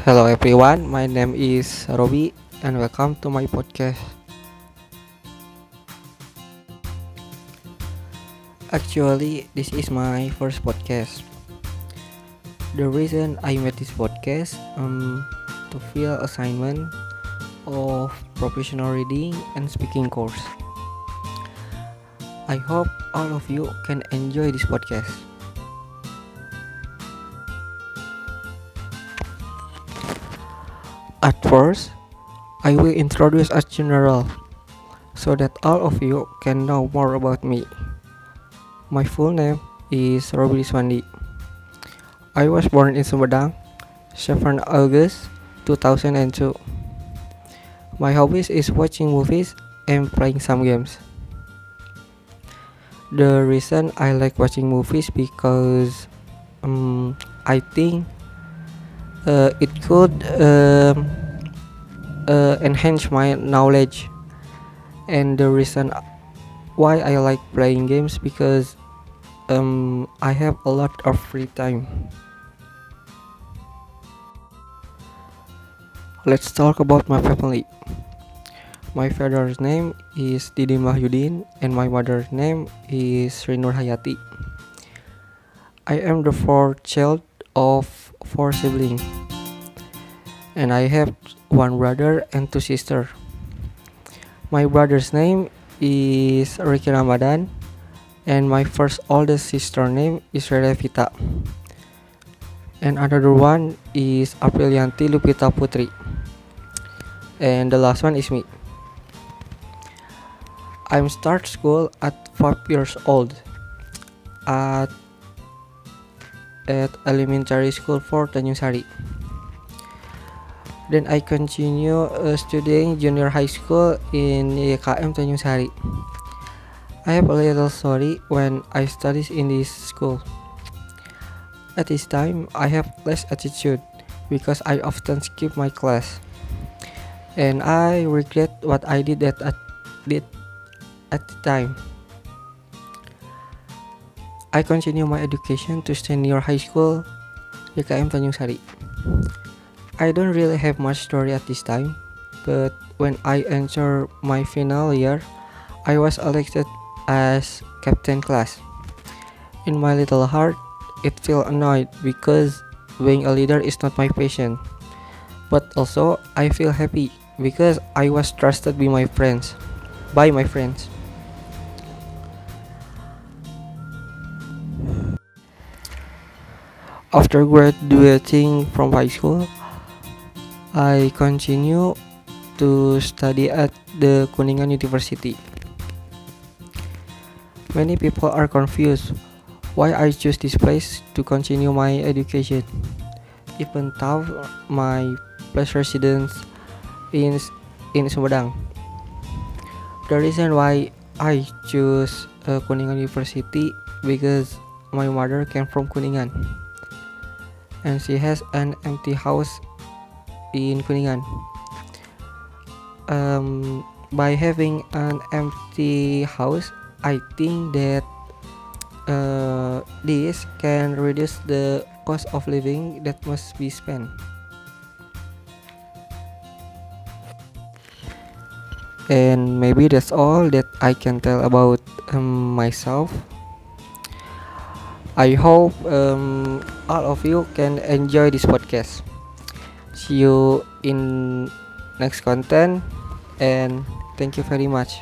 Hello everyone, my name is Robi and welcome to my podcast. Actually, this is my first podcast. The reason I made this podcast um to fill assignment of professional reading and speaking course. I hope all of you can enjoy this podcast. At first, I will introduce as general so that all of you can know more about me. My full name is Robi Swandi. I was born in Sumedang, 7 August 2002. My hobbies is watching movies and playing some games. The reason I like watching movies because um, I think uh, it could um, uh, enhance my knowledge and the reason why I like playing games because um, I have a lot of free time. Let's talk about my family. My father's name is Didi Mahyudin and my mother's name is Rinur Hayati. I am the fourth child of four siblings and I have one brother and two sisters. My brother's name is Ricky Ramadan and my first oldest sister name is Rere Vita. And another one is Aprilianti Lupita Putri. And the last one is me. I'm start school at 5 years old at at elementary school for Tanjung Sari. Then I continue uh, studying junior high school in YKM Tanjung Sari. I have a little story when I studied in this school. At this time, I have less attitude because I often skip my class, and I regret what I did at, at did at the time. I continue my education to senior high school YKM Tanjung Sari. I don't really have much story at this time, but when I enter my final year, I was elected as captain class. In my little heart, it feel annoyed because being a leader is not my passion. But also, I feel happy because I was trusted by my friends. By my friends. After graduating from high school, I continue to study at the Kuningan University. Many people are confused why I choose this place to continue my education, even though my place residence is in Sumedang. The reason why I choose uh, Kuningan University because my mother came from Kuningan and she has an empty house in Kuningan. Um, by having an empty house, I think that uh, this can reduce the cost of living that must be spent. And maybe that's all that I can tell about um, myself. I hope um, all of you can enjoy this podcast. See you in next content and thank you very much.